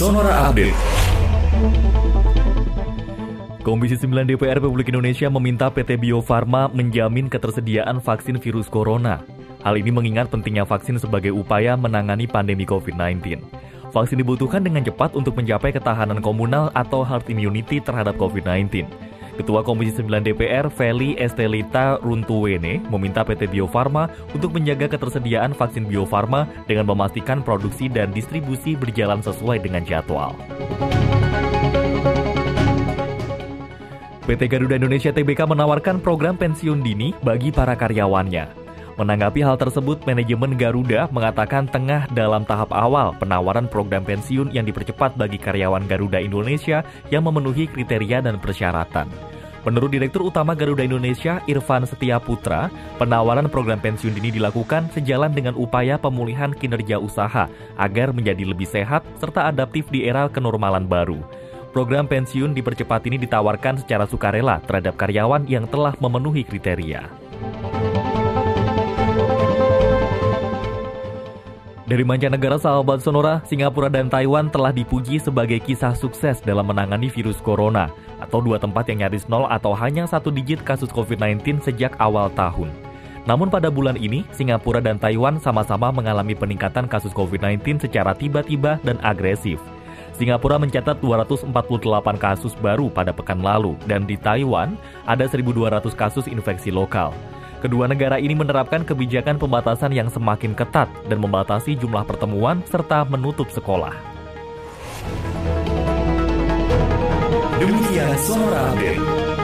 Sonora Update. Komisi 9 DPR Republik Indonesia meminta PT Bio Farma menjamin ketersediaan vaksin virus corona. Hal ini mengingat pentingnya vaksin sebagai upaya menangani pandemi COVID-19. Vaksin dibutuhkan dengan cepat untuk mencapai ketahanan komunal atau herd immunity terhadap COVID-19. Ketua Komisi 9 DPR, Feli Estelita Runtuwene, meminta PT Bio Farma untuk menjaga ketersediaan vaksin Bio Farma dengan memastikan produksi dan distribusi berjalan sesuai dengan jadwal. PT Garuda Indonesia Tbk menawarkan program pensiun dini bagi para karyawannya. Menanggapi hal tersebut, manajemen Garuda mengatakan tengah dalam tahap awal penawaran program pensiun yang dipercepat bagi karyawan Garuda Indonesia yang memenuhi kriteria dan persyaratan. Menurut Direktur Utama Garuda Indonesia, Irfan Setia Putra, penawaran program pensiun dini dilakukan sejalan dengan upaya pemulihan kinerja usaha agar menjadi lebih sehat serta adaptif di era kenormalan baru. Program pensiun dipercepat ini ditawarkan secara sukarela terhadap karyawan yang telah memenuhi kriteria. Dari mancanegara sahabat Sonora, Singapura dan Taiwan telah dipuji sebagai kisah sukses dalam menangani virus corona, atau dua tempat yang nyaris nol atau hanya satu digit kasus COVID-19 sejak awal tahun. Namun pada bulan ini, Singapura dan Taiwan sama-sama mengalami peningkatan kasus COVID-19 secara tiba-tiba dan agresif. Singapura mencatat 248 kasus baru pada pekan lalu, dan di Taiwan ada 1.200 kasus infeksi lokal. Kedua negara ini menerapkan kebijakan pembatasan yang semakin ketat dan membatasi jumlah pertemuan serta menutup sekolah. Demikian Sonora Update.